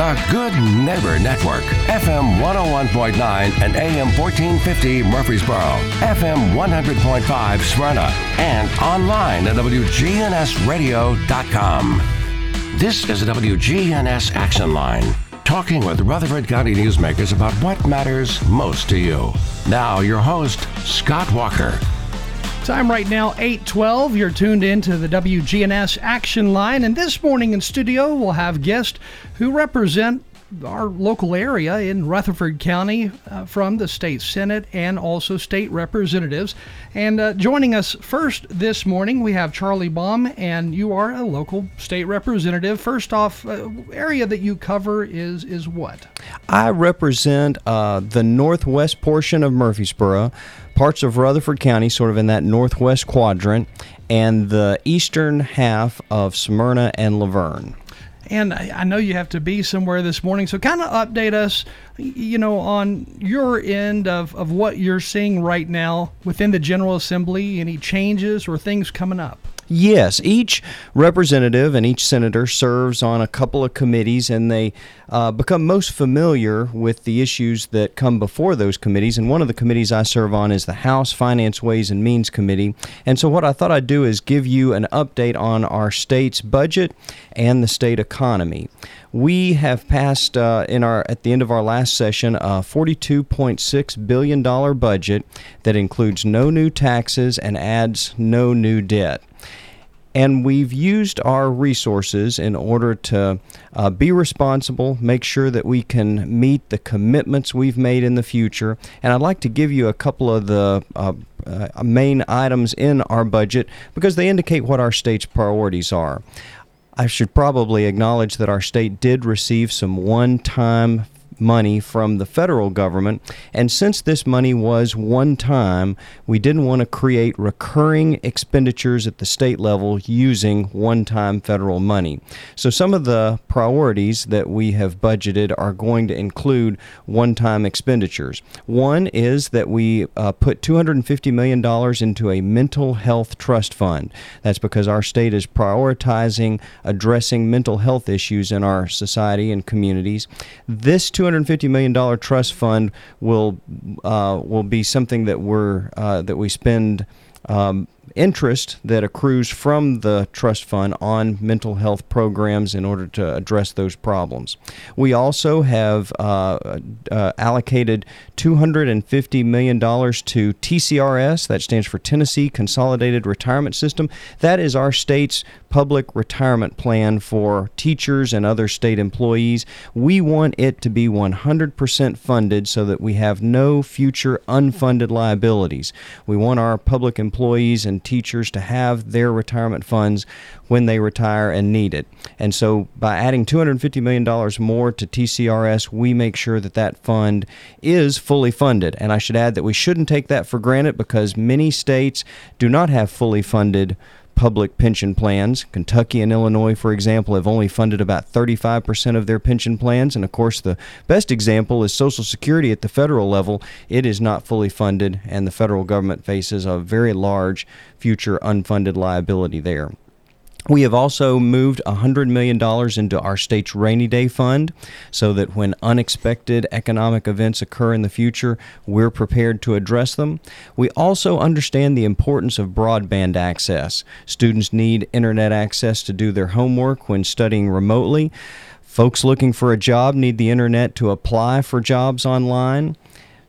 The Good Neighbor Network, FM 101.9 and AM 1450 Murfreesboro, FM 100.5 Smyrna, and online at WGNSradio.com. This is the WGNS Action Line, talking with Rutherford County newsmakers about what matters most to you. Now, your host, Scott Walker. Time right now, 812. You're tuned in to the WGNS Action Line. And this morning in studio, we'll have guests who represent our local area in Rutherford County uh, from the state senate and also state representatives. And uh, joining us first this morning, we have Charlie Baum, and you are a local state representative. First off, uh, area that you cover is is what? I represent uh, the northwest portion of Murfreesboro, parts of Rutherford County, sort of in that northwest quadrant, and the eastern half of Smyrna and La Vergne. And I know you have to be somewhere this morning, so kind of update us, you know, on your end of, of what you're seeing right now within the General Assembly, any changes or things coming up. Yes, each representative and each senator serves on a couple of committees, and they uh, become most familiar with the issues that come before those committees. And one of the committees I serve on is the House Finance, Ways, and Means Committee. And so, what I thought I'd do is give you an update on our state's budget and the state economy. We have passed uh, in our at the end of our last session a 42.6 billion dollar budget that includes no new taxes and adds no new debt and we've used our resources in order to uh, be responsible, make sure that we can meet the commitments we've made in the future. And I'd like to give you a couple of the uh, uh, main items in our budget because they indicate what our state's priorities are. I should probably acknowledge that our state did receive some one time money from the federal government. And since this money was one time, we didn't want to create recurring expenditures at the state level using one time federal money. So some of the priorities that we have budgeted are going to include one time expenditures. One is that we uh, put $250 million into a mental health trust fund. That's because our state is prioritizing addressing mental health issues in our society and communities. This 250 $250 million trust fund will uh, will be something that we're uh, that we spend um, interest that accrues from the trust fund on mental health programs in order to address those problems. We also have uh, uh, allocated $250 million to TCRS, that stands for Tennessee Consolidated Retirement System. That is our state's public retirement plan for teachers and other state employees. We want it to be 100% funded so that we have no future unfunded liabilities. We want our public employees and teachers to have their retirement funds when they retire and need it. And so by adding $250 million more to TCRS, we make sure that that fund is fully funded. And I should add that we shouldn't take that for granted because many states do not have fully funded public pension plans. Kentucky and Illinois, for example, have only funded about 35% of their pension plans. And of course, the best example is Social Security at the federal level. It is not fully funded, and the federal government faces a very large future unfunded liability there. We have also moved $100 million into our state's rainy day fund so that when unexpected economic events occur in the future, we're prepared to address them. We also understand the importance of broadband access. Students need internet access to do their homework when studying remotely. Folks looking for a job need the internet to apply for jobs online.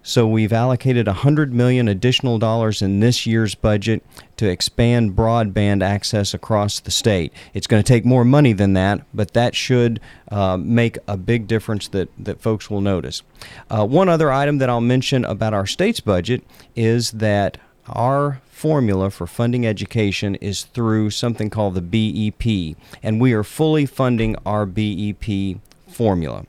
So we've allocated 100 million additional dollars in this year's budget to expand broadband access across the state. It's going to take more money than that, but that should uh, make a big difference that, that folks will notice. Uh, one other item that I'll mention about our state's budget is that our formula for funding education is through something called the BEP, and we are fully funding our BEP formula.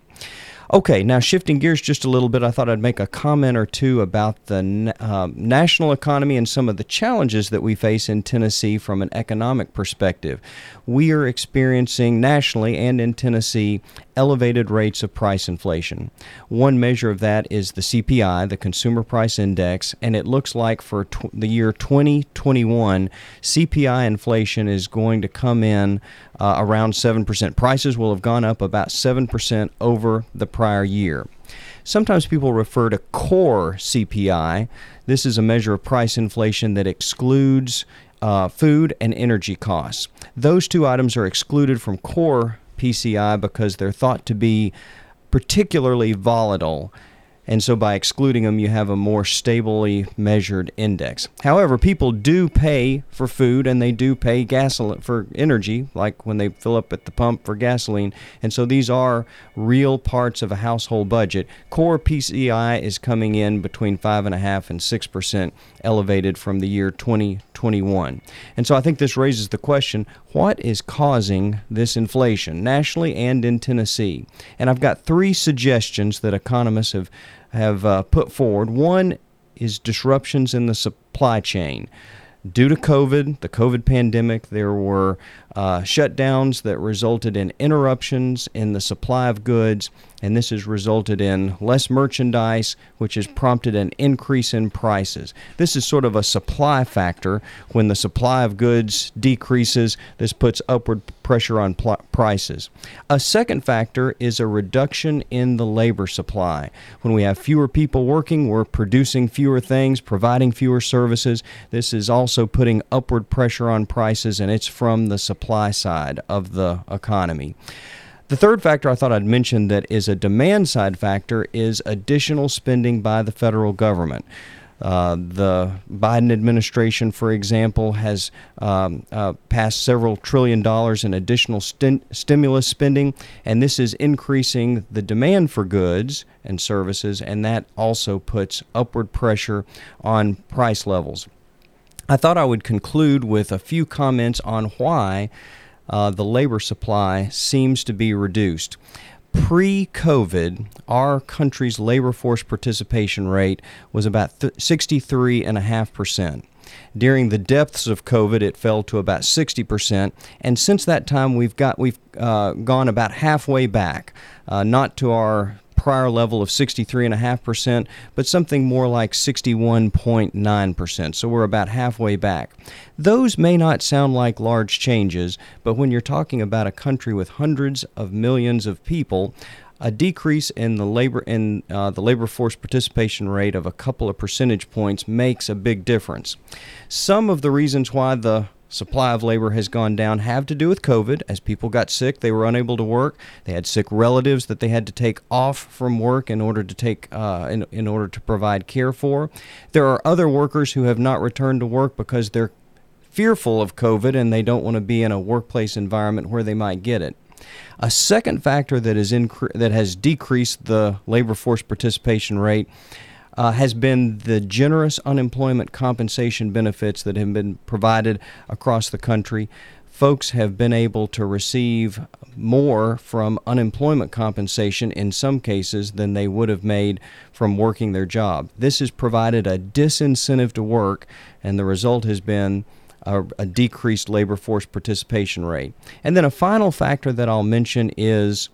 Okay, now shifting gears just a little bit, I thought I'd make a comment or two about the uh, national economy and some of the challenges that we face in Tennessee from an economic perspective. We are experiencing nationally and in Tennessee elevated rates of price inflation. One measure of that is the CPI, the Consumer Price Index, and it looks like for tw- the year 2021, CPI inflation is going to come in uh, around 7%. Prices will have gone up about 7% over the prior year. Sometimes people refer to core CPI. This is a measure of price inflation that excludes uh, food and energy costs. Those two items are excluded from core PCI because they're thought to be particularly volatile and so by excluding them, you have a more stably measured index. However, people do pay for food and they do pay gasoline for energy, like when they fill up at the pump for gasoline. And so these are real parts of a household budget. Core PCI is coming in between five and a half and six percent elevated from the year 2021. And so I think this raises the question what is causing this inflation nationally and in Tennessee? And I've got three suggestions that economists have, have uh, put forward. One is disruptions in the supply chain. Due to COVID, the COVID pandemic, there were uh, shutdowns that resulted in interruptions in the supply of goods, and this has resulted in less merchandise, which has prompted an increase in prices. This is sort of a supply factor. When the supply of goods decreases, this puts upward pressure on pl- prices. A second factor is a reduction in the labor supply. When we have fewer people working, we're producing fewer things, providing fewer services. This is also putting upward pressure on prices, and it's from the supply supply side of the economy. The third factor I thought I'd mention that is a demand side factor is additional spending by the federal government. Uh, the Biden administration, for example, has um, uh, passed several trillion dollars in additional st- stimulus spending, and this is increasing the demand for goods and services, and that also puts upward pressure on price levels. I thought I would conclude with a few comments on why uh, the labor supply seems to be reduced. Pre COVID, our country's labor force participation rate was about 63.5%. During the depths of COVID, it fell to about 60%, and since that time, we've got we've uh, gone about halfway back, uh, not to our prior level of 63.5%, but something more like 61.9%. So we're about halfway back. Those may not sound like large changes, but when you're talking about a country with hundreds of millions of people, a decrease in the labor in uh, the labor force participation rate of a couple of percentage points makes a big difference. Some of the reasons why the supply of labor has gone down have to do with COVID. As people got sick, they were unable to work. They had sick relatives that they had to take off from work in order to take uh, in, in order to provide care for. There are other workers who have not returned to work because they're fearful of COVID and they don't want to be in a workplace environment where they might get it. A second factor that is incre- that has decreased the labor force participation rate uh, has been the generous unemployment compensation benefits that have been provided across the country. Folks have been able to receive more from unemployment compensation in some cases than they would have made from working their job. This has provided a disincentive to work, and the result has been a, a, decreased labor force participation rate. And then a final factor that I'll mention is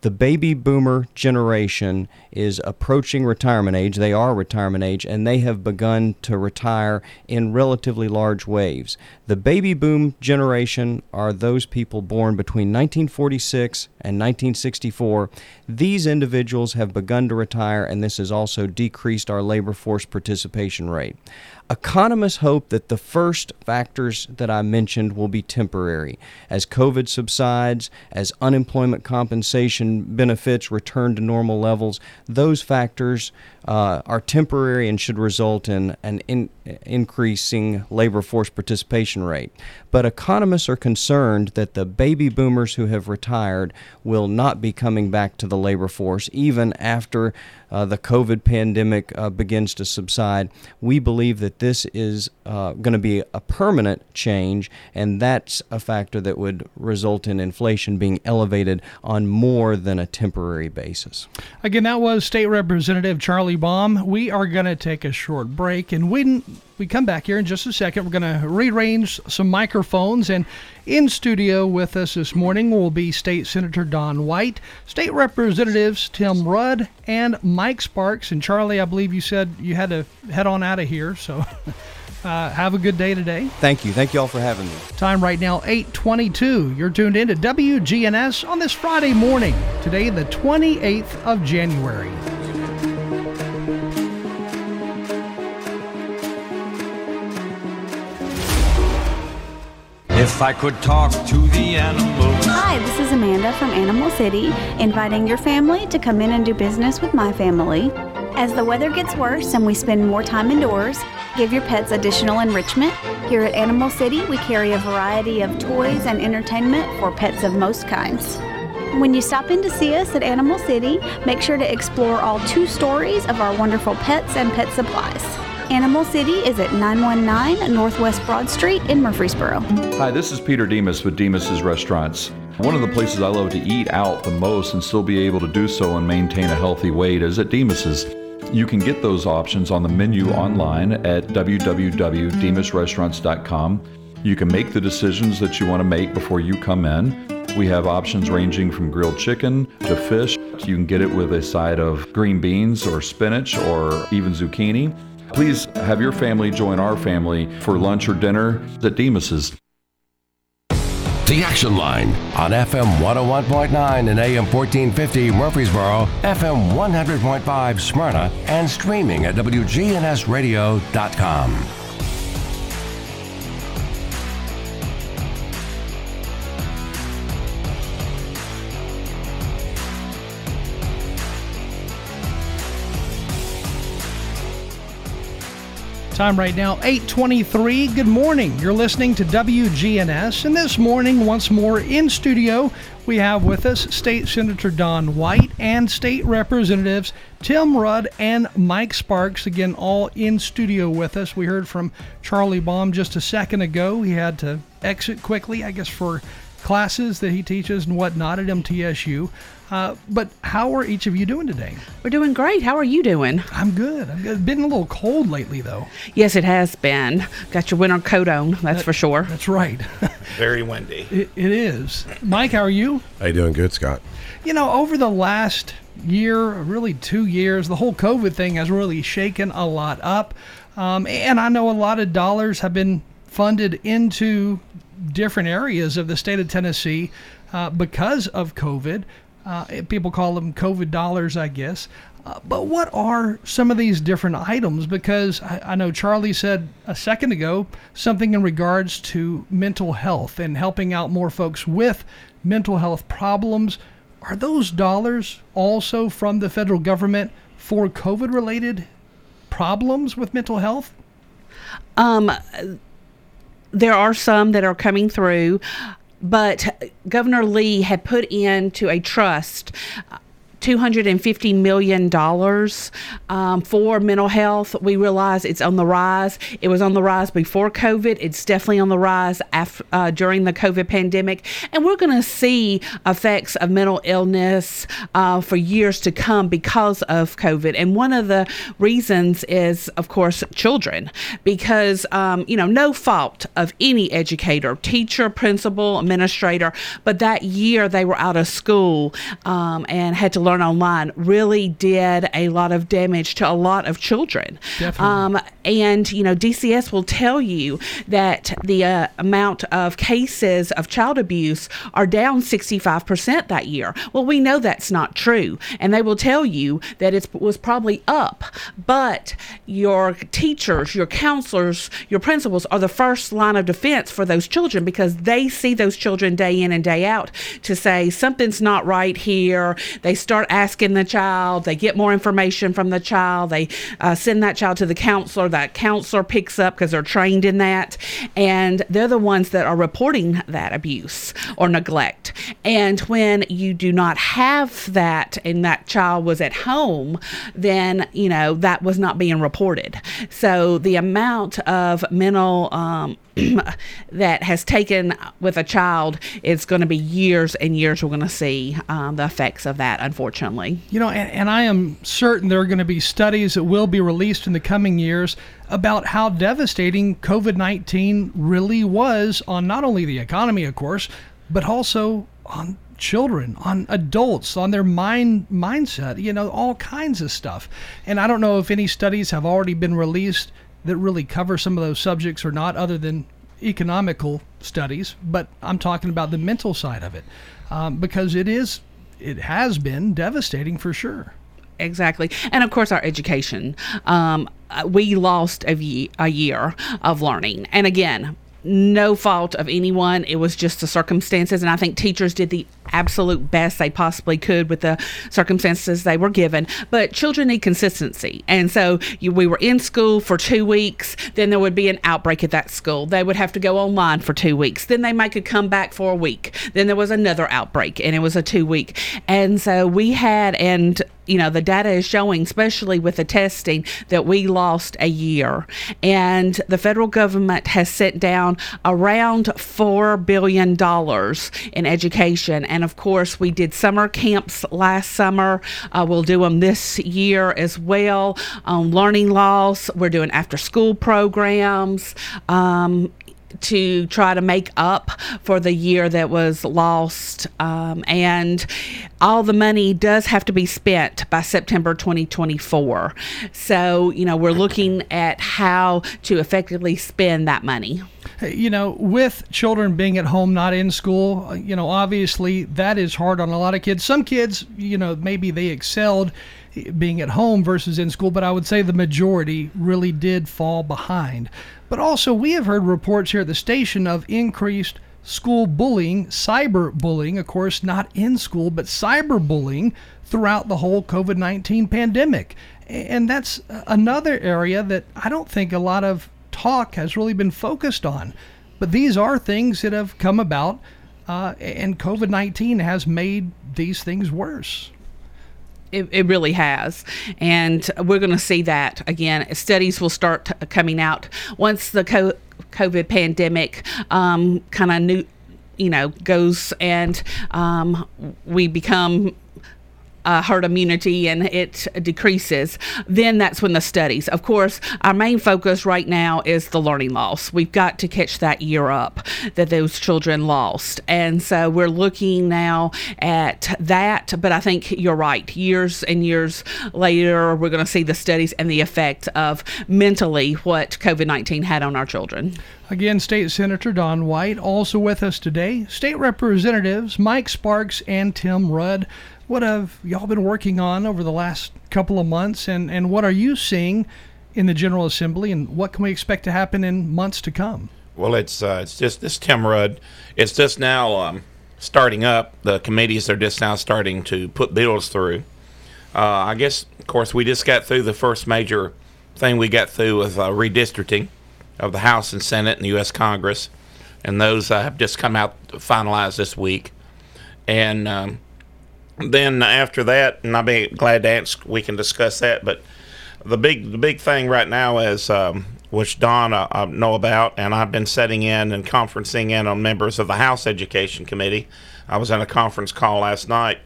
the baby boomer generation is approaching retirement age. They are retirement age, and they have begun to retire in relatively large waves. The baby boom generation are those people born between 1946 and 1964. These individuals have begun to retire, and this has also decreased our labor force participation rate. Economists hope that the first factors that I mentioned will be temporary. As COVID subsides, as unemployment compensation benefits return to normal levels, those factors uh, are temporary and should result in an in, increasing labor force participation rate. But economists are concerned that the baby boomers who have retired will not be coming back to the labor force even after uh, the COVID pandemic uh, begins to subside. We believe that this is uh, going to be a permanent change, and that's a factor that would result in inflation being elevated on more than a temporary basis. Again, that was State Representative Charlie Baum. We are going to take a short break, and when we come back here in just a second, we're going to rearrange some microphones. And in studio with us this morning will be State Senator Dawn White, State Representatives Tim Rudd, and Mike Sparks. And Charlie, I believe you said you had to head on out of here. So. Uh, have a good day today. Thank you. Thank you all for having me. Time right now, 822. You're tuned in to WGNS on this Friday morning. Today, the 28th of January. If I could talk to the animals. Hi, this is Amanda from Animal City, inviting your family to come in and do business with my family. As the weather gets worse and we spend more time indoors, give your pets additional enrichment. Here at Animal City, we carry a variety of toys and entertainment for pets of most kinds. When you stop in to see us at Animal City, make sure to explore all two stories of our wonderful pets and pet supplies. Animal City is at 919 Northwest Broad Street in Murfreesboro. Hi, this is Peter Demos with Demos's Restaurants. One of the places I love to eat out the most and still be able to do so and maintain a healthy weight is at Demos's. You can get those options on the menu online at www.demosrestaurants.com. You can make the decisions that you want to make before you come in. We have options ranging from grilled chicken to fish. You can get it with a side of green beans or spinach or even zucchini. Please have your family join our family for lunch or dinner at Demos's. The Action Line on FM 101.9 and AM 1450 Murfreesboro, FM 100.5 Smyrna, and streaming at WGNSradio.com. Time right now, 823. Good morning. You're listening to WGNS. And this morning, once more in studio, we have with us State Senator Dawn White and State Representatives Tim Rudd and Mike Sparks. Again, all in studio with us. We heard from Charlie Baum just a second ago. He had to exit quickly, I guess, for classes that he teaches and whatnot at MTSU. Uh, but how are each of you doing today? We're doing great. How are you doing? I'm good. I'm good. It's been a little cold lately, though. Yes, it has been. Got your winter coat on, that's That- for sure. That's right. Very windy. it, it is. Mike, how are you? How you doing? Good, Scott. You know, over the last year, really two years, the whole COVID thing has really shaken a lot up. Um, and I know a lot of dollars have been funded into different areas of the state of Tennessee uh, because of COVID. Uh, people call them COVID dollars, I guess. Uh, but what are some of these different items? Because I, I know Charlie said a second ago something in regards to mental health and helping out more folks with mental health problems. Are those dollars also from the federal government for COVID related problems with mental health? Um, there are some that are coming through, but Governor Lee had put into a trust. $250 million um, for mental health. We realize it's on the rise. It was on the rise before COVID. It's definitely on the rise uh, during the COVID pandemic. And we're going to see effects of mental illness uh, for years to come because of COVID. And one of the reasons is, of course, children, because, um, you know, no fault of any educator, teacher, principal, administrator, but that year they were out of school um, and had to learn online really did a lot of damage to a lot of children. Um, and, you know, DCS will tell you that the uh, amount of cases of child abuse are down 65% that year. Well, we know that's not true. And they will tell you that it was probably up. But your teachers, your counselors, your principals are the first line of defense for those children because they see those children day in and day out to say something's not right here. They start asking the child, they get more information from the child, they uh, send that child to the counselor. That counselor picks up because they're trained in that, and they're the ones that are reporting that abuse or neglect. And when you do not have that and that child was at home, then, you know, that was not being reported. So the amount of mental um, that has taken with a child, it's going to be years and years we're going to see um, the effects of that, unfortunately. You know, and, and I am certain there are going to be studies that will be released in the coming years about how devastating COVID 19 really was on not only the economy, of course, but also on children, on adults, on their mind mindset, you know, all kinds of stuff. And I don't know if any studies have already been released that really cover some of those subjects or not, other than economical studies. But I'm talking about the mental side of it, um, because it is, it has been devastating for sure. Exactly. And of course, our education. Um, uh, we lost a, ye- a year of learning. And again, no fault of anyone. It was just the circumstances. And I think teachers did the absolute best they possibly could with the circumstances they were given. But children need consistency. And so you, we were in school for two weeks, then there would be an outbreak at that school. They would have to go online for two weeks. Then they might could come back for a week. Then there was another outbreak and it was a two week. And so we had, and you know, the data is showing, especially with the testing, that we lost a year. And the federal government has sent down around $4 billion in education. And of course, we did summer camps last summer. Uh, we'll do them this year as well. Um, learning loss, we're doing after school programs. Um, to try to make up for the year that was lost. Um, and all the money does have to be spent by September 2024. So, you know, we're looking at how to effectively spend that money. You know, with children being at home, not in school, you know, obviously that is hard on a lot of kids. Some kids, you know, maybe they excelled being at home versus in school, but I would say the majority really did fall behind. But also, we have heard reports here at the station of increased school bullying, cyber bullying, of course, not in school, but cyber bullying throughout the whole COVID 19 pandemic. And that's another area that I don't think a lot of talk has really been focused on. But these are things that have come about, uh, and COVID 19 has made these things worse. It, it really has. And we're going to see that again. Studies will start t- coming out once the co- COVID pandemic um, kind of new, you know, goes and um, we become uh, herd immunity and it decreases, then that's when the studies. Of course, our main focus right now is the learning loss. We've got to catch that year up that those children lost. And so we're looking now at that. But I think you're right. Years and years later, we're going to see the studies and the effect of mentally what COVID 19 had on our children. Again, State Senator Dawn White also with us today. State Representatives Mike Sparks and Tim Rudd. What have y'all been working on over the last couple of months, and, and what are you seeing in the General Assembly, and what can we expect to happen in months to come? Well, it's uh, it's just this Tim Rudd. It's just now um, starting up. The committees are just now starting to put bills through. Uh, I guess, of course, we just got through the first major thing we got through with uh, redistricting of the House and Senate and the U.S. Congress, and those uh, have just come out finalized this week. And um, then after that, and I'll be glad to answer, we can discuss that. But the big the big thing right now is um, which Dawn uh, I know about, and I've been setting in and conferencing in on members of the House Education Committee. I was in a conference call last night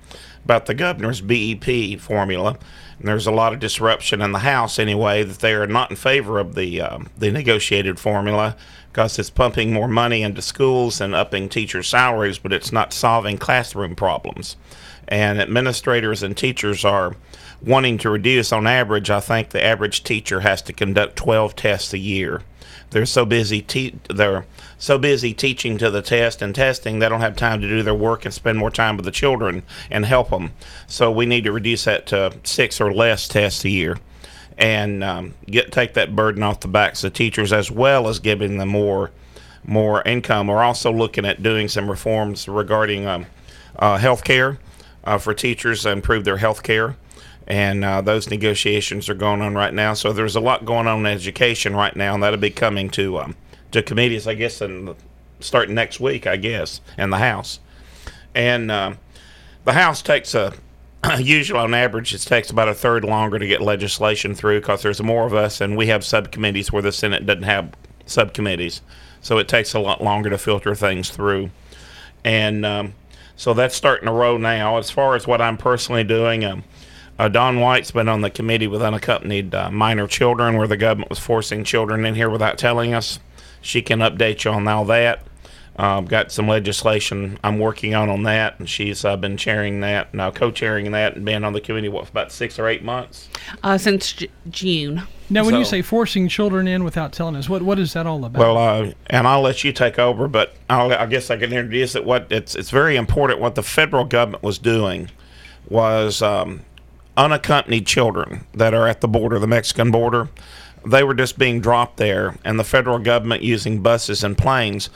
about the governor's BEP formula. And there's a lot of disruption in the House anyway that they are not in favor of the um, the negotiated formula because it's pumping more money into schools and upping teachers' salaries, but it's not solving classroom problems and administrators and teachers are wanting to reduce. On average i think the average teacher has to conduct 12 tests a year. They're so busy te- they're so busy teaching to the test and testing they don't have time to do their work and spend more time with the children and help them. So we need to reduce that to six or less tests a year and um, get take that burden off the backs of teachers as well as giving them more more income. We're also looking at doing some reforms regarding um, uh, health care uh, for teachers to improve their health care. And uh, those negotiations are going on right now. So there's a lot going on in education right now, and that'll be coming to um, to committees, I guess, and starting next week, I guess, in the House. And uh, the House takes a usually on average it takes about a third longer to get legislation through because there's more of us, and we have subcommittees where the Senate doesn't have subcommittees. so it takes a lot longer to filter things through. And um, so that's starting to roll now. As far as what I'm personally doing, um, uh, Dawn White's been on the committee with unaccompanied uh, minor children, where the government was forcing children in here without telling us. She can update you on all that. Uh, I've got some legislation I'm working on on that, and she's uh, been chairing that, now co-chairing that, and been on the committee what for about six or eight months. Uh, since J- June. Now, when you say forcing children in without telling us, what what is that all about? Well, uh, and I'll let you take over, but I'll, I guess I can introduce it. What it's it's very important. What the federal government was doing was um, unaccompanied children that are at the border, the Mexican border. They were just being dropped there, and the federal government using buses and planes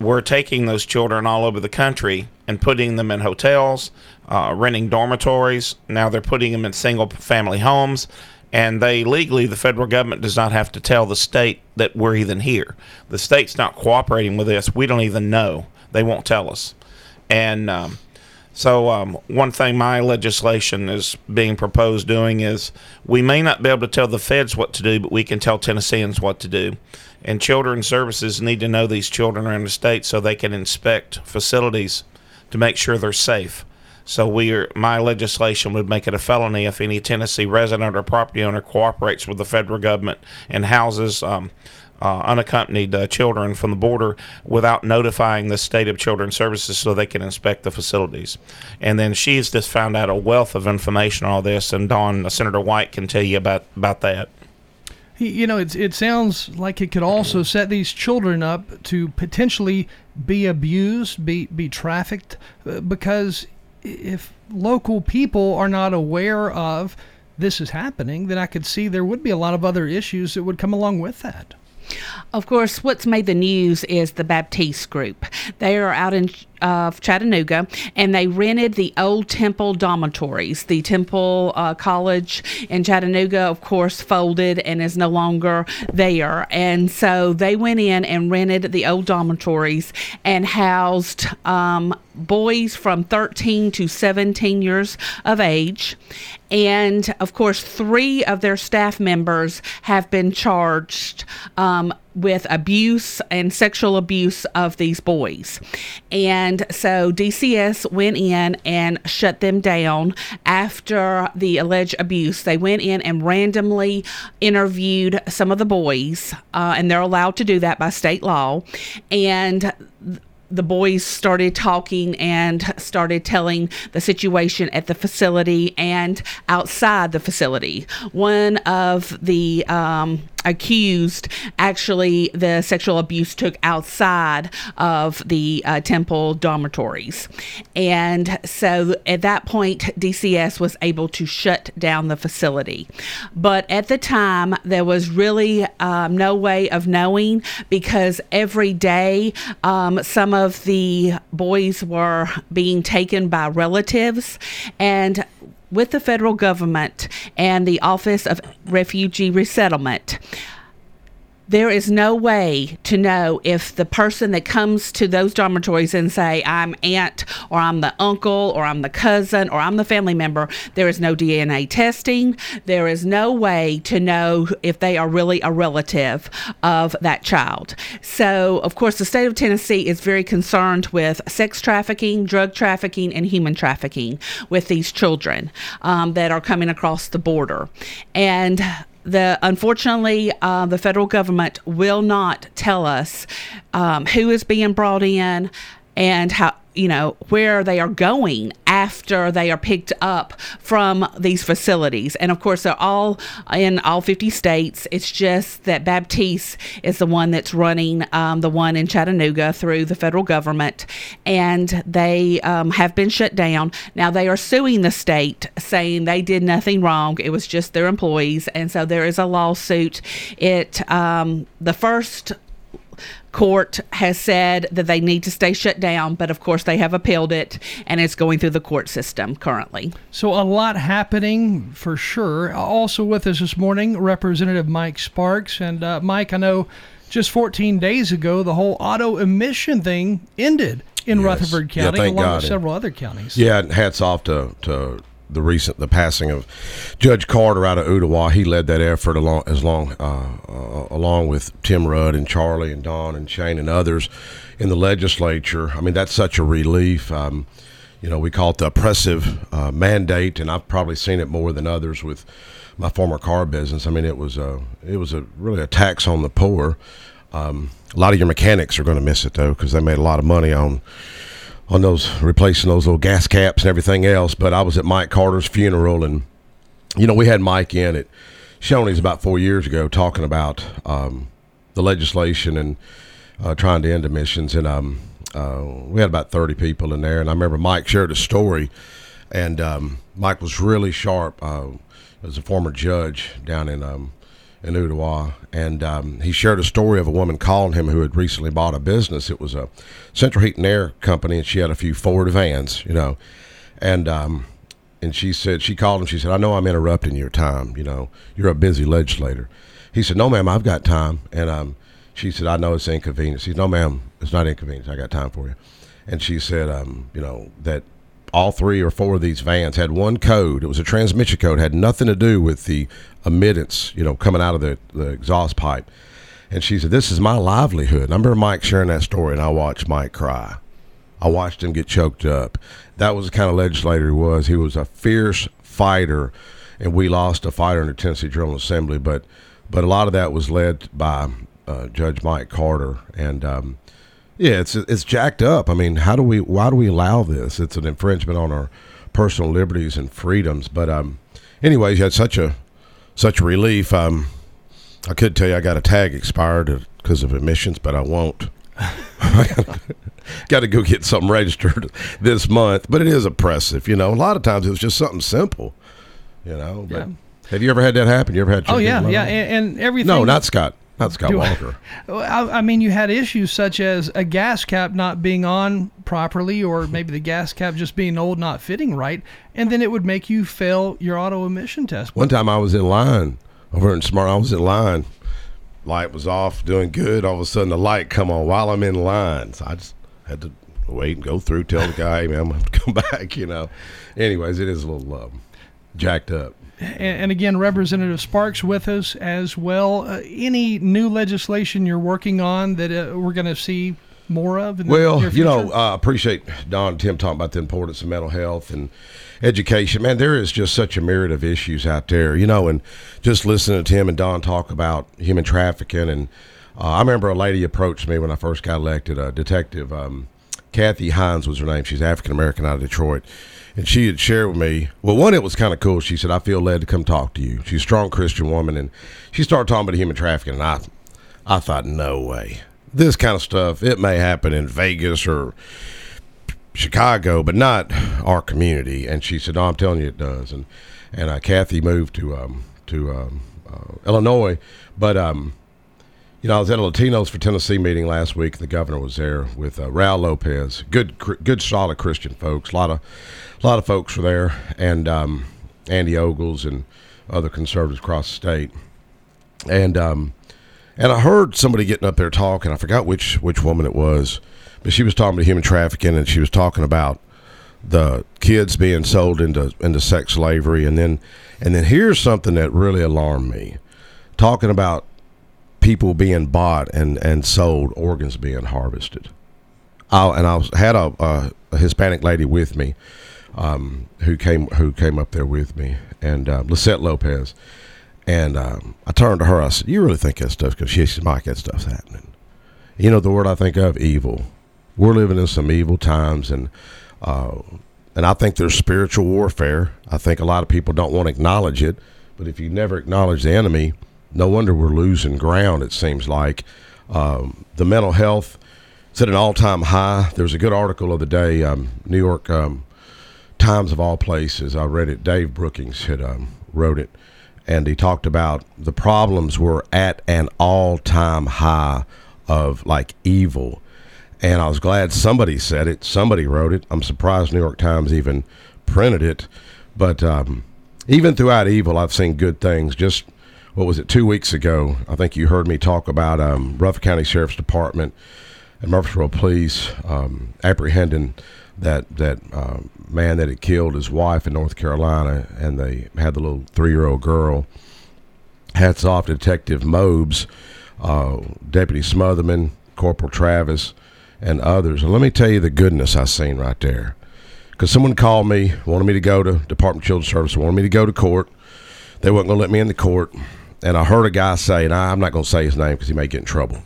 were taking those children all over the country and putting them in hotels, uh, renting dormitories. Now they're putting them in single family homes. And they legally, the federal government does not have to tell the state that we're even here. The state's not cooperating with us. We don't even know. They won't tell us. And um, so, um, one thing my legislation is being proposed doing is we may not be able to tell the feds what to do, but we can tell Tennesseans what to do. And Children's Services need to know these children are in the state so they can inspect facilities to make sure they're safe. So we are, my legislation would make it a felony if any Tennessee resident or property owner cooperates with the federal government and houses um, uh, unaccompanied uh, children from the border without notifying the state of children's services so they can inspect the facilities. And then she's just found out a wealth of information on all this, and Dawn, uh, Senator White, can tell you about about that. you know, it's, it sounds like it could also set these children up to potentially be abused, be be trafficked, uh, because if local people are not aware of this is happening, then I could see there would be a lot of other issues that would come along with that. Of course, what's made the news is the Baptiste group. They are out in uh, Chattanooga and they rented the old Temple dormitories. The Temple uh, College in Chattanooga, of course, folded and is no longer there. And so they went in and rented the old dormitories and housed um, boys from 13 to 17 years of age. And of course, three of their staff members have been charged um, with abuse and sexual abuse of these boys. And so DCS went in and shut them down after the alleged abuse. They went in and randomly interviewed some of the boys, uh, and they're allowed to do that by state law. And the boys started talking and started telling the situation at the facility and outside the facility. One of the um, accused actually the sexual abuse took outside of the uh, temple dormitories. And so at that point dcs was able to shut down the facility. But at the time there was really um, no way of knowing because every day um, some of the boys were being taken by relatives. And with the federal government and the Office of Refugee Resettlement, there is no way to know if the person that comes to those dormitories and say i'm aunt or i'm the uncle or i'm the cousin or i'm the family member there is no dna testing. There is no way to know if they are really a relative of that child. So of course the state of tennessee is very concerned with sex trafficking drug trafficking and human trafficking with these children um, that are coming across the border. And the unfortunately uh, the federal government will not tell us um, who is being brought in and how you know where they are going after they are picked up from these facilities. And of course they're all in all 50 states. It's just that baptiste is the one that's running um, the one in chattanooga through the federal government. And they um, have been shut down. Now they are suing the state saying they did nothing wrong. It was just their employees. And so there is a lawsuit. It um, the first court has said that they need to stay shut down, but of course they have appealed it and it's going through the court system currently. So a lot happening for sure. Also with us this morning, Representative Mike Sparks. And uh, Mike, I know just 14 days ago the whole auto emission thing ended in Yes. Rutherford Yeah, County, thank along God. with several other counties. Yeah, hats off to, to the recent the passing of Judge Carter out of Ooltewah. He led that effort along as long uh, uh, along with Tim Rudd and Charlie and Dawn and Shane and others in the legislature. I mean, that's such a relief. Um, you know, we call it the oppressive uh, mandate, and I've probably seen it more than others with my former car business. I mean, it was a it was a really a tax on the poor. Um, a lot of your mechanics are going to miss it though because they made a lot of money on on those replacing those little gas caps and everything else. But I was at Mike Carter's funeral, and you know we had Mike in at Shoney's about four years ago talking about um, the legislation and uh, trying to end emissions, and um, uh, we had about thirty people in there. And I remember Mike shared a story, and um, Mike was really sharp. Uh, as a former judge down in um, in Ooltewah, and um, he shared a story of a woman calling him who had recently bought a business. It was a Central Heat and Air company, and she had a few Ford vans, you know, and um, and she said she called him. She said, "I know I'm interrupting your time. You know, you're a busy legislator." He said, "No, ma'am, I've got time." And um, she said, "I know it's inconvenient." She said, "No, ma'am, it's not inconvenient. I got time for you." And she said, um, "You know that." All three or four of these vans had one code. It was a transmission code. Had nothing to do with the emittance, you know, coming out of the, the exhaust pipe. And she said, This is my livelihood. And I remember Mike sharing that story, and I watched Mike cry. I watched him get choked up. That was the kind of legislator he was. He was a fierce fighter, and we lost a fighter in the Tennessee General Assembly. But but a lot of that was led by uh, Judge Mike Carter, and um, yeah, it's it's jacked up. I mean, how do we? Why do we allow this? It's an infringement on our personal liberties and freedoms. But um, anyways, you had such a such relief. Um, I could tell you I got a tag expired because of emissions, but I won't. got to go get something registered this month. But it is oppressive, you know. A lot of times it was just something simple, you know. But Yeah. have you ever had that happen? You ever had? Oh yeah, yeah, and, and everything. No, not Scott. Not Scott Do I- Walker. I, I mean, you had issues such as a gas cap not being on properly, or maybe the gas cap just being old, not fitting right, and then it would make you fail your auto emission test. One time I was in line over in Smart. I was in line. Light was off, doing good. All of a sudden, the light come on while I'm in line. So I just had to wait and go through. Tell the guy, "Hey, man, I'm gonna to come back." You know. Anyways, it is a little um, jacked up. And, and again, Representative Sparks with us as well. Uh, any new legislation you're working on that uh, we're going to see more of? Well, you know. I appreciate Dawn and Tim talking about the importance of mental health and education. Man, there is just such a myriad of issues out there, you know, and just listening to Tim and Dawn talk about human trafficking. And uh, I remember a lady approached me when I first got elected, a detective, um, Kathy Hines was her name. She's African American out of Detroit. And she had shared with me, well, one, it was kind of cool. She said, I feel led to come talk to you. She's a strong Christian woman. And she started talking about human trafficking. And I, I thought, no way. This kind of stuff, it may happen in Vegas or Chicago, but not our community. And she said, "No, I'm telling you, it does." And and uh, Kathy moved to um, to um, uh, Illinois, but um, you know, I was at a Latinos for Tennessee meeting last week. The governor was there with uh, Raul Lopez. Good, good, solid Christian folks. A lot of, a lot of folks were there, and um, Andy Ogles and other conservatives across the state. And um, and I heard somebody getting up there talking. I forgot which which woman it was, but she was talking about human trafficking, and she was talking about the kids being sold into into sex slavery, and then and then here's something that really alarmed me, talking about people being bought and and sold, organs being harvested. I, and I had a, a, a Hispanic lady with me, um, who came who came up there with me, and uh, Lisette Lopez. And um, I turned to her. I said, "You really think that stuff?" Because she said, "Mike, that stuff's happening." You know the word I think of, evil. We're living in some evil times, and uh, and I think there's spiritual warfare. I think a lot of people don't want to acknowledge it, but if you never acknowledge the enemy, no wonder we're losing ground. It seems like um, the mental health is at an all-time high. There was a good article of the day, um, New York um, Times of all places. I read it. Dave Brookings had um, wrote it, and he talked about the problems were at an all-time high of like evil. And I was glad somebody said it. Somebody wrote it. I'm surprised New York Times even printed it. But um, even throughout evil, I've seen good things. Just what was it two weeks ago? I think you heard me talk about um, Rutherford County Sheriff's Department and Murfreesboro police um, apprehending that that uh, man that had killed his wife in North Carolina, and they had the little three-year-old girl. Hats off Detective Mobes, uh, Deputy Smotherman, Corporal Travis, and others. And let me tell you the goodness I seen right there. Because someone called me, wanted me to go to Department of Children's Services, wanted me to go to court. They wasn't going to let me in the court. And I heard a guy say, and I, I'm not going to say his name because he may get in trouble.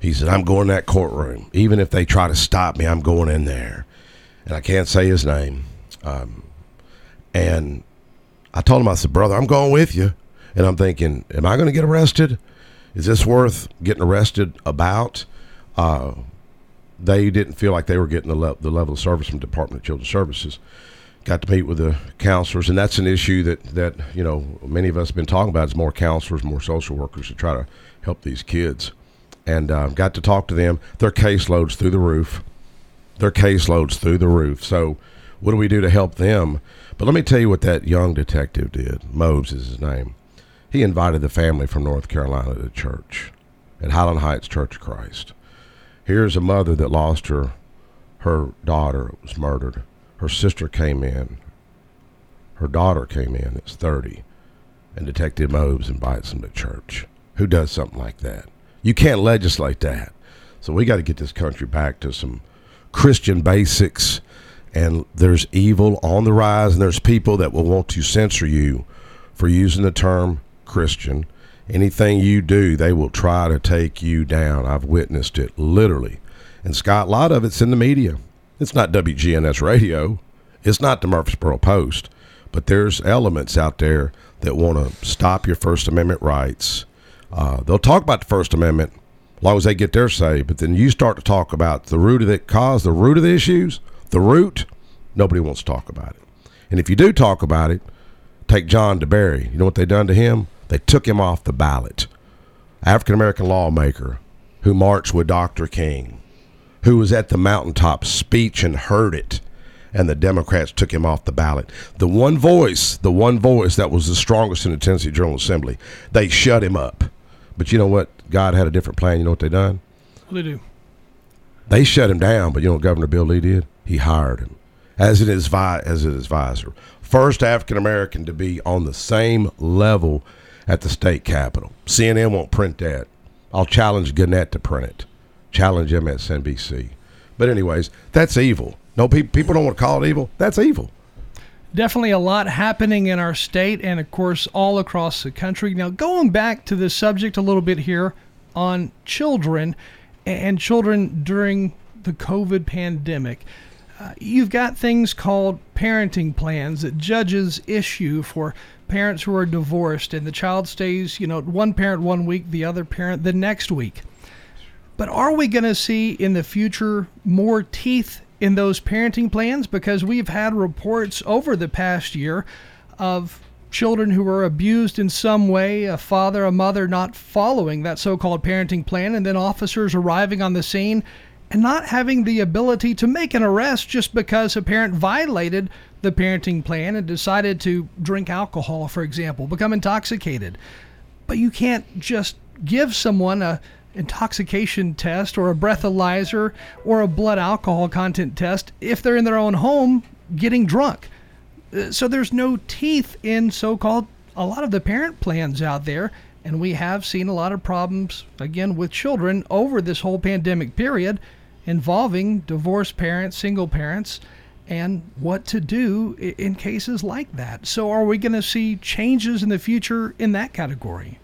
He said, I'm going to that courtroom. Even if they try to stop me, I'm going in there. And I can't say his name. Um, and I told him, I said, brother, I'm going with you. And I'm thinking, am I going to get arrested? Is this worth getting arrested about? Uh, they didn't feel like they were getting the, le- the level of service from Department of Children's Services. Got to meet with the counselors, and that's an issue that, that you know many of us have been talking about. Is more counselors, more social workers to try to help these kids, and uh, got to talk to them. Their caseloads through the roof. Their caseloads through the roof. So, what do we do to help them? But let me tell you what that young detective did. Mobes is his name. He invited the family from North Carolina to church at Highland Heights Church of Christ. Here's a mother that lost her her daughter was murdered. Her sister came in. Her daughter came in. It's 30. And Detective Mobes invites them to church. Who does something like that? You can't legislate that. So we got to get this country back to some Christian basics. And there's evil on the rise, and there's people that will want to censor you for using the term Christian. Anything you do, they will try to take you down. I've witnessed it literally. And Scott, a lot of it's in the media. It's not WGNS radio. It's not the Murfreesboro Post. But there's elements out there that want to stop your First Amendment rights. Uh, they'll talk about the First Amendment long as they get their say. But then you start to talk about the root of the cause, the root of the issues, the root, nobody wants to talk about it. And if you do talk about it, take John DeBerry. You know what they done to him? They took him off the ballot. African American lawmaker who marched with Dr. King, who was at the mountaintop speech and heard it, and the Democrats took him off the ballot. The one voice, the one voice that was the strongest in the Tennessee General Assembly, they shut him up. But you know what? God had a different plan. You know what they done? What they do? They shut him down, but you know what Governor Bill Lee did? He hired him as an, advi- as an advisor. First African American to be on the same level at the state capitol. CNN won't print that. I'll challenge Gannett to print it. Challenge MSNBC. But anyways, that's evil. No, pe- people don't want to call it evil. That's evil. Definitely a lot happening in our state and, of course, all across the country. Now, going back to the subject a little bit here on children and children during the COVID pandemic. Uh, you've got things called parenting plans that judges issue for parents who are divorced and the child stays, you know, one parent one week, the other parent the next week. But are we going to see in the future more teeth in those parenting plans? Because we've had reports over the past year of children who were abused in some way, a father, a mother not following that so called parenting plan, and then officers arriving on the scene and not having the ability to make an arrest just because a parent violated the parenting plan and decided to drink alcohol, for example, become intoxicated. But you can't just give someone a intoxication test or a breathalyzer or a blood alcohol content test if they're in their own home getting drunk. Uh, So there's no teeth in so-called a lot of the parent plans out there and we have seen a lot of problems again with children over this whole pandemic period involving divorced parents, single parents and what to do in cases like that. So are we going to see changes in the future in that category?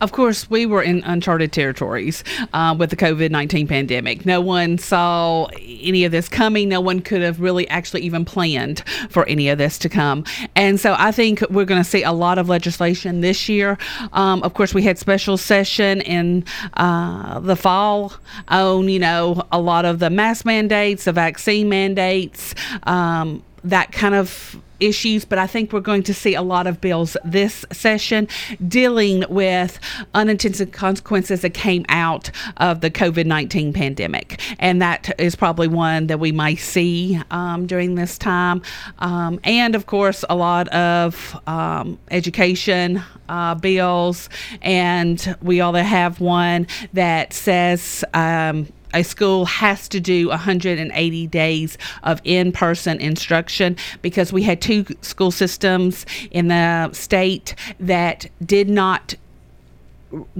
Of course, we were in uncharted territories uh, with the COVID 19 pandemic. No one saw any of this coming. No one could have really actually even planned for any of this to come. And so I think we're going to see a lot of legislation this year. Um, of course, we had special session in uh, the fall on, you know, a lot of the mask mandates, the vaccine mandates, um, that kind of issues, but I think we're going to see a lot of bills this session dealing with unintended consequences that came out of the COVID 19 pandemic. And that is probably one that we might see um, during this time. Um, and of course, a lot of um, education uh, bills. And we all have one that says, um, a school has to do 180 days of in-person instruction because we had two school systems in the state that did not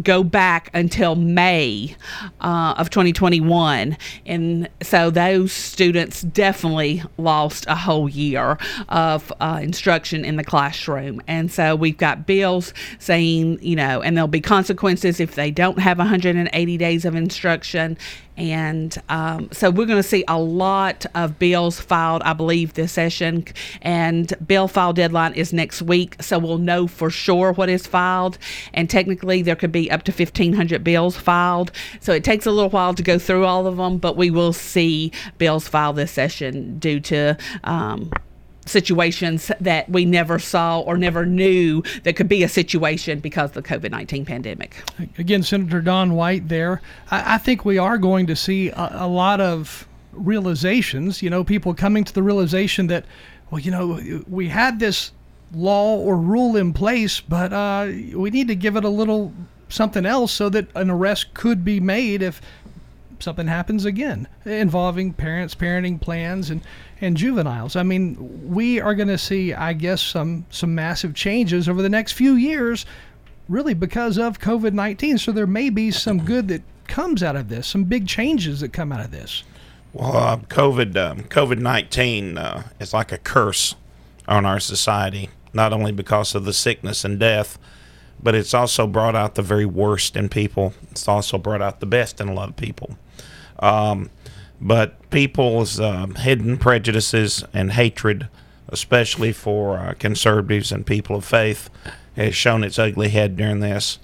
go back until May uh, of 2021. And so those students definitely lost a whole year of uh, instruction in the classroom. And so we've got bills saying, you know, and there'll be consequences if they don't have 180 days of instruction. And um, so we're going to see a lot of bills filed, I believe, this session. And bill file deadline is next week. So we'll know for sure what is filed. And technically, there could be up to 1,500 bills filed. So it takes a little while to go through all of them, but we will see bills filed this session due to. Um, situations that we never saw or never knew that could be a situation because of the COVID 19 pandemic. Again, Senator Dawn White there. I, I think we are going to see a, a, lot of realizations, you know, people coming to the realization that, well, you know, we had this law or rule in place, but uh, we need to give it a little something else so that an arrest could be made if something happens again involving parents, parenting plans, and and juveniles. I mean, we are going to see, I guess, some some massive changes over the next few years, really because of COVID nineteen. So there may be some good that comes out of this, some big changes that come out of this. Well, uh, COVID um, COVID nineteen uh, is like a curse on our society, not only because of the sickness and death, but it's also brought out the very worst in people. It's also brought out the best in a lot of people. Um, but people's um, hidden prejudices and hatred, especially for uh, conservatives and people of faith, has shown its ugly head during this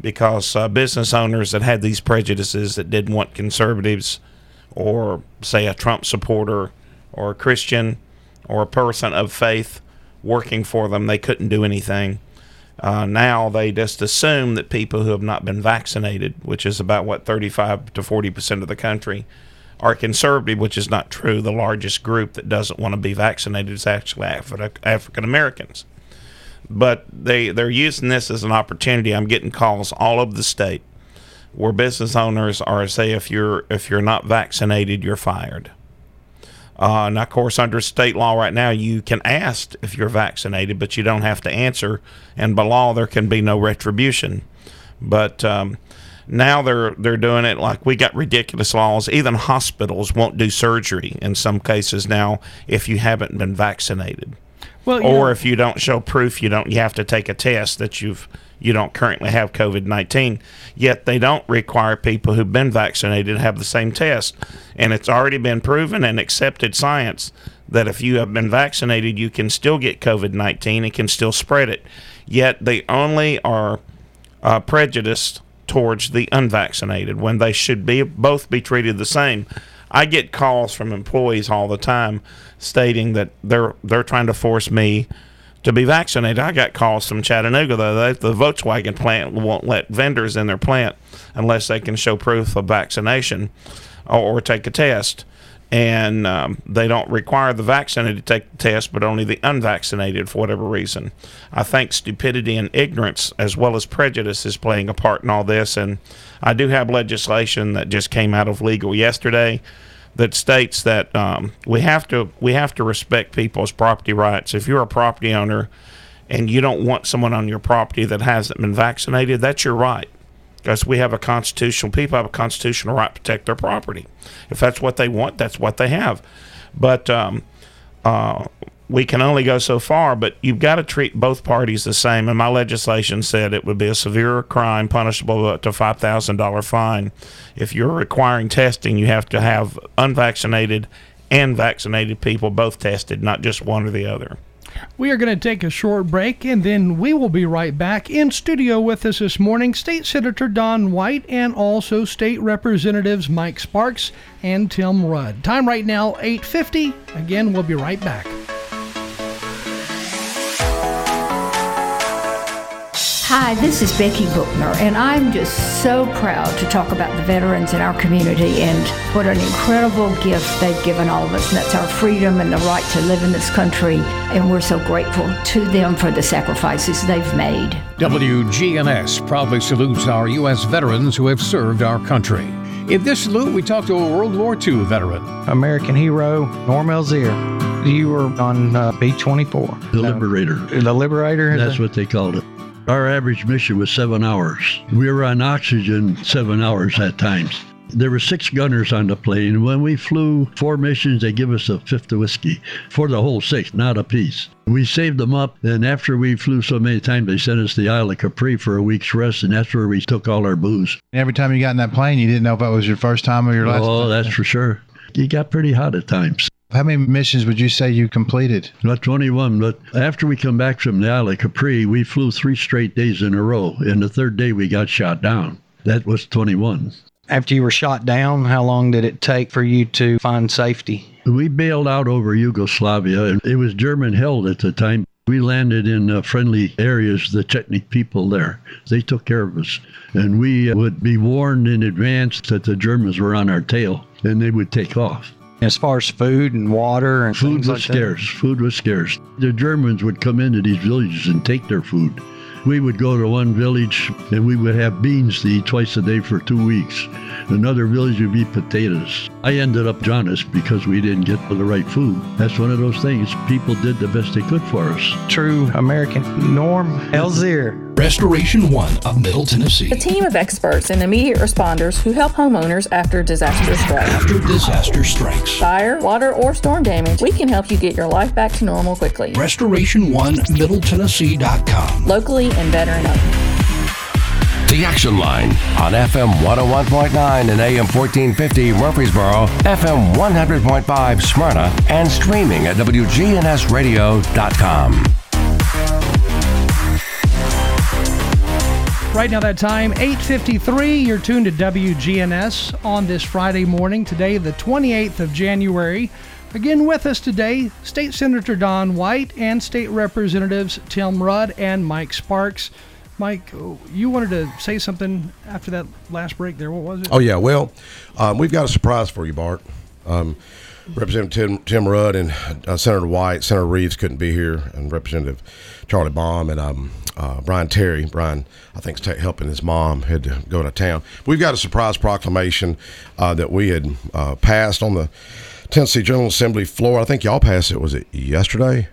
because uh, business owners that had these prejudices that didn't want conservatives or, say, a Trump supporter or a Christian or a person of faith working for them, they couldn't do anything. Uh, now they just assume that people who have not been vaccinated, which is about what 35 to 40 percent of the country, are conservative, which is not true. The largest group that doesn't want to be vaccinated is actually Afri- African Americans. But they they're using this as an opportunity. I'm getting calls all over the state where business owners are say if you're if you're not vaccinated, you're fired. Uh, and of course, under state law right now, you can ask if you're vaccinated, but you don't have to answer. And by law, there can be no retribution. But um, now they're they're doing it like we got ridiculous laws. Even hospitals won't do surgery in some cases now if you haven't been vaccinated. Well, or know, if you don't show proof, you don't you have to take a test that you've you don't currently have COVID 19. Yet they don't require people who've been vaccinated to have the same test. And it's already been proven and accepted science that if you have been vaccinated, you can still get COVID 19 and can still spread it. Yet they only are uh, prejudiced towards the unvaccinated when they should be both be treated the same. I get calls from employees all the time stating that they're they're trying to force me to be vaccinated. I got calls from Chattanooga though. the Volkswagen plant won't let vendors in their plant unless they can show proof of vaccination or, or take a test and um, they don't require the vaccinated to take the test, but only the unvaccinated for whatever reason. I think stupidity and ignorance, as well as prejudice, is playing a part in all this. And I do have legislation that just came out of legal yesterday that states that um, we have to we have to respect people's property rights. If you're a property owner and you don't want someone on your property that hasn't been vaccinated, that's your right because we have a constitutional people have a constitutional right to protect their property. If that's what they want, that's what they have. But um, uh, we can only go so far. But you've got to treat both parties the same. And my legislation said it would be a severe crime, punishable up to five thousand dollar fine. If you're requiring testing, you have to have unvaccinated and vaccinated people both tested, not just one or the other. We are going to take a short break and then we will be right back. In studio with us this morning, State Senator Dawn White and also State Representatives Mike Sparks and Tim Rudd. Time right now 8:50. Again, we'll be right back. Hi, this is Becky Bookner, and I'm just so proud to talk about the veterans in our community and what an incredible gift they've given all of us. And that's our freedom and the right to live in this country. And we're so grateful to them for the sacrifices they've made. WGNS proudly salutes our U.S. veterans who have served our country. In this salute, we talk to a World War II veteran. American hero, Norm Elzier. You were on uh, B 24. The Liberator. The Liberator? That's what they called it. Our average mission was seven hours. We were on oxygen seven hours at times. There were six gunners on the plane. When we flew four missions, they give us a fifth of whiskey for the whole six, not a piece. We saved them up, and after we flew so many times, they sent us to the Isle of Capri for a week's rest, and that's where we took all our booze. Every time you got in that plane, you didn't know if that was your first time or your last. Oh, that's for sure. You got pretty hot at times. How many missions would you say you completed? Not 21, but after we come back from the Isle of Capri, we flew three straight days in a row, and the third day we got shot down. That was 21. After you were shot down, how long did it take for you to find safety? We bailed out over Yugoslavia, and it was German held at the time. We landed in uh, friendly areas, the Chetnik people there. They took care of us. And we uh, would be warned in advance that the Germans were on our tail, and they would take off. As far as food and water and food was like scarce. Food was scarce. The Germans would come into these villages and take their food. We would go to one village and we would have beans to eat twice a day for two weeks. Another village would be potatoes. I ended up jaundice because we didn't get the right food. That's one of those things. People did the best they could for us. True American Norm Elzier. Restoration One of Middle Tennessee. A team of experts and immediate responders who help homeowners after disaster strikes. After disaster strikes. Fire, water, or storm damage, we can help you get your life back to normal quickly. Restoration One Middle MiddleTennessee.com. Locally and veteran owned. The Action Line on FM 101.9 and AM 1450 Murfreesboro, FM 100.5 Smyrna, and streaming at WGNSradio.com. Right now, that time, 8.53, you're tuned to WGNS on this Friday morning, today, the 28th of January. Again, with us today, State Senator Dawn White and State Representatives Tim Rudd and Mike Sparks. Mike, you wanted to say something after that last break there. What was it? Oh, yeah. Well, um, we've got a surprise for you, Bart. Um, Representative Tim, Tim, Rudd and uh, Senator White, Senator Reeves couldn't be here, and Representative Charlie Baum and um, uh, Brian Terry. Brian, I think, is helping his mom had to go to town. We've got a surprise proclamation uh, that we had uh, passed on the Tennessee General Assembly floor. I think y'all passed it. Was it yesterday?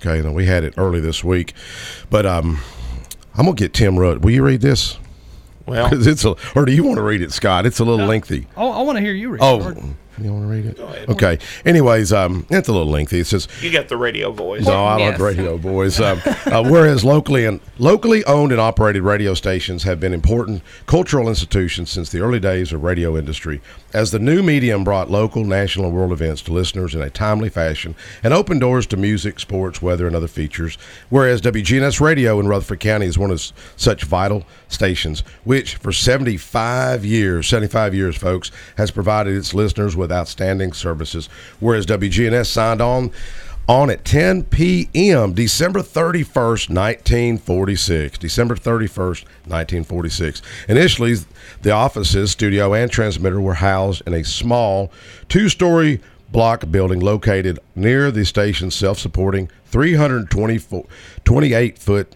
Okay, then we had it early this week, but um, I'm gonna get Tim Rudd. Will you read this? Well, it's a, or do you want to read it, Scott? It's a little lengthy. Oh, I want to hear you read. Oh. it. You want to read it? Okay. Anyways, um, it's a little lengthy. It says you got the radio voice. No, I yes. like radio voice. Um, uh, whereas locally and locally owned and operated radio stations have been important cultural institutions since the early days of radio industry, as the new medium brought local, national, and world events to listeners in a timely fashion and opened doors to music, sports, weather, and other features. Whereas WGNS Radio in Rutherford County is one of such vital stations, which for 75 years, 75 years, folks, has provided its listeners with outstanding services. Whereas WGNS signed on on at 10 p.m. December 31st, 1946. December 31st, 1946. Initially, the offices, studio, and transmitter were housed in a small two-story block building located near the station's self-supporting 328 foot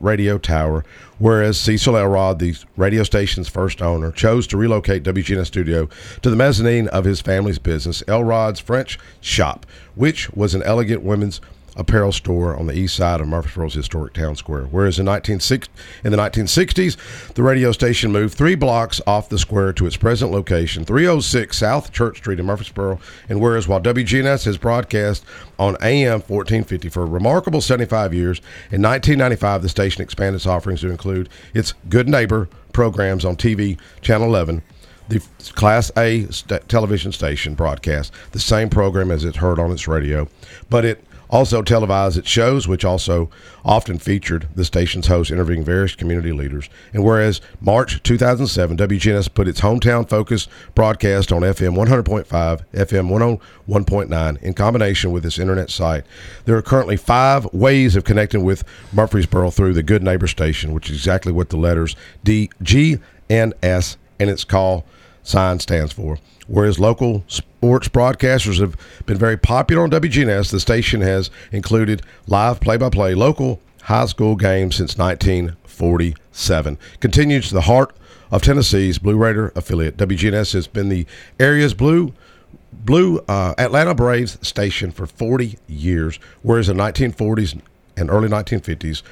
radio tower, whereas Cecil Elrod, the radio station's first owner, chose to relocate WGNS studio to the mezzanine of his family's business, Elrod's French Shop, which was an elegant women's apparel store on the east side of Murfreesboro's historic town square. Whereas in, 1960, in the 1960s, the radio station moved three blocks off the square to its present location, 306 South Church Street in Murfreesboro. And whereas while WGNS has broadcast on AM 1450 for a remarkable 75 years, in 1995 the station expanded its offerings to include its Good Neighbor programs on TV, Channel 11, the Class A st- television station broadcast the same program as it's heard on its radio, but it also televised its shows, which also often featured the station's host interviewing various community leaders. And whereas March 2007, WGNS put its hometown focus broadcast on FM 100.5, FM 101.9 in combination with its internet site, there are currently five ways of connecting with Murfreesboro through the Good Neighbor station, which is exactly what the letters D, G, and S and its call sign stands for. Whereas local sports broadcasters have been very popular on WGNS, the station has included live play by play local high school games since 1947. Continues the heart of Tennessee's Blue Raider affiliate. WGNS has been the area's blue blue uh, Atlanta Braves station for 40 years, whereas in the 1940s and early 1950s,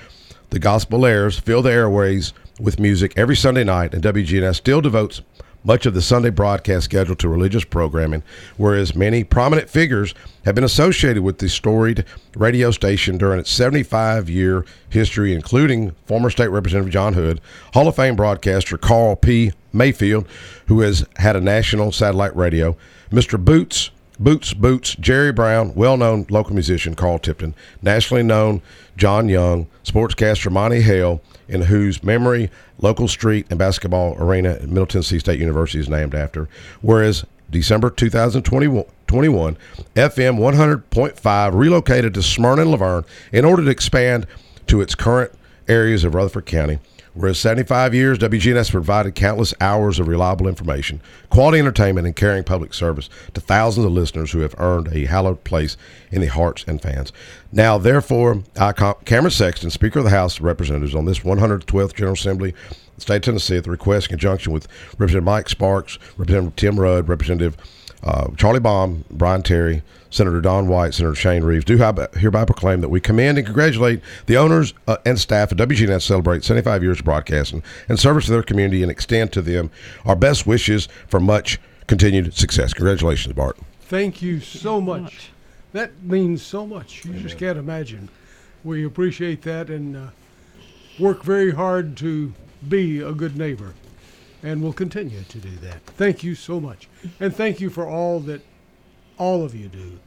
the gospel airs fill the airways with music every Sunday night, and WGNS still devotes much of the Sunday broadcast schedule to religious programming, whereas many prominent figures have been associated with the storied radio station during its 75 year history, including former state representative John Hood, Hall of Fame broadcaster Carl P. Mayfield, who has had a national satellite radio, Mr. Boots. Boots Boots, Jerry Brown, well known local musician Carl Tipton, nationally known John Young, sportscaster Monte Hale, in whose memory local street and basketball arena at Middle Tennessee State University is named after. Whereas December 2021, 21, FM 100.5 relocated to Smyrna and La Vergne in order to expand to its current areas of Rutherford County. Whereas 75 years, WGNS provided countless hours of reliable information, quality entertainment, and caring public service to thousands of listeners who have earned a hallowed place in the hearts and fans. Now, therefore, I, Cameron Sexton, Speaker of the House of Representatives, on this 112th General Assembly, State of Tennessee, at the request in conjunction with Representative Mike Sparks, Representative Tim Rudd, Representative uh, Charlie Baum, Brian Terry, Senator Dawn White, Senator Shane Reeves do hereby proclaim that we commend and congratulate the owners uh, and staff of WGNet celebrate 75 years of broadcasting and service to their community and extend to them our best wishes for much continued success. Congratulations, Bart. Thank you so much. That means so much. You just can't imagine. We appreciate that and uh, work very hard to be a good neighbor. And we'll continue to do that. Thank you so much. And thank you for all that all of you do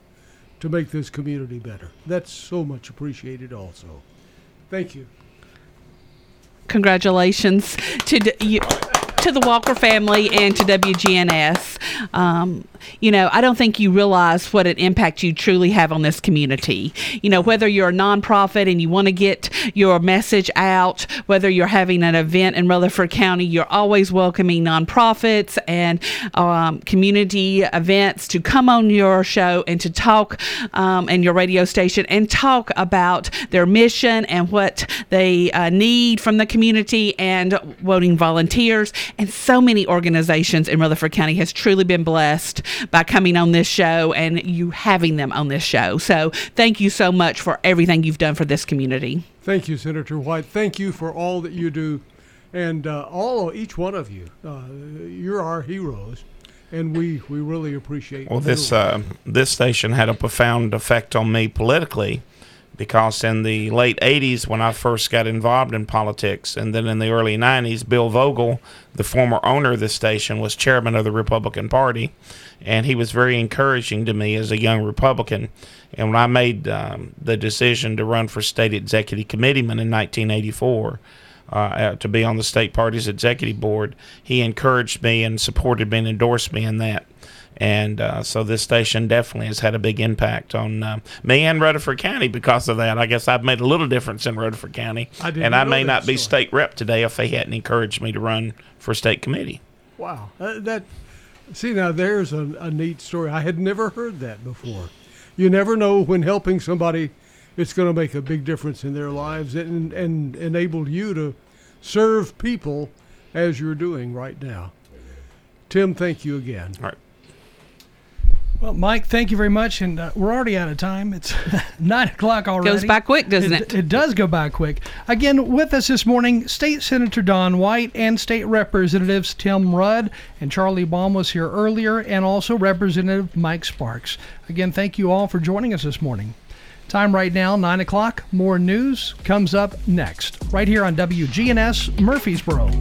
to make this community better. That's so much appreciated also. Thank you. Congratulations to you, to the Walker family and to WGNS. Um, you know, I don't think you realize what an impact you truly have on this community. You know, whether you're a nonprofit and you want to get your message out, whether you're having an event in Rutherford County, you're always welcoming nonprofits and um, community events to come on your show and to talk um, and your radio station and talk about their mission and what they uh, need from the community and voting volunteers. And so many organizations in Rutherford County has truly been blessed by coming on this show and you having them on this show. So thank you so much for everything you've done for this community. Thank you, Senator White. Thank you for all that you do, and uh, all each one of you. Uh, you're our heroes, and we we really appreciate. Well, this uh, this station had a profound effect on me politically, because in the late '80s, when I first got involved in politics, and then in the early '90s, Bill Vogel, the former owner of the station, was chairman of the Republican Party, and he was very encouraging to me as a young Republican. And when I made um, the decision to run for state executive committeeman in 1984, uh, to be on the state party's executive board, he encouraged me and supported me and endorsed me in that. And uh, so this station definitely has had a big impact on uh, me and Rutherford County because of that. I guess I've made a little difference in Rutherford County. I didn't and I may not be story. state rep today if they hadn't encouraged me to run for state committee. Wow, uh, that see now there's a, a neat story. I had never heard that before. You never know when helping somebody, it's going to make a big difference in their lives and and enable you to serve people as you're doing right now. Tim, thank you again. All right. Well, Mike, thank you very much. And uh, we're already out of time. It's nine o'clock already. Goes by quick, doesn't it? It does go by quick. Again, with us this morning, State Senator Dawn White and State Representatives Tim Rudd and Charlie Baum was here earlier, and also Representative Mike Sparks. Again, thank you all for joining us this morning. Time right now, 9 o'clock. More news comes up next, right here on WGNS Murfreesboro.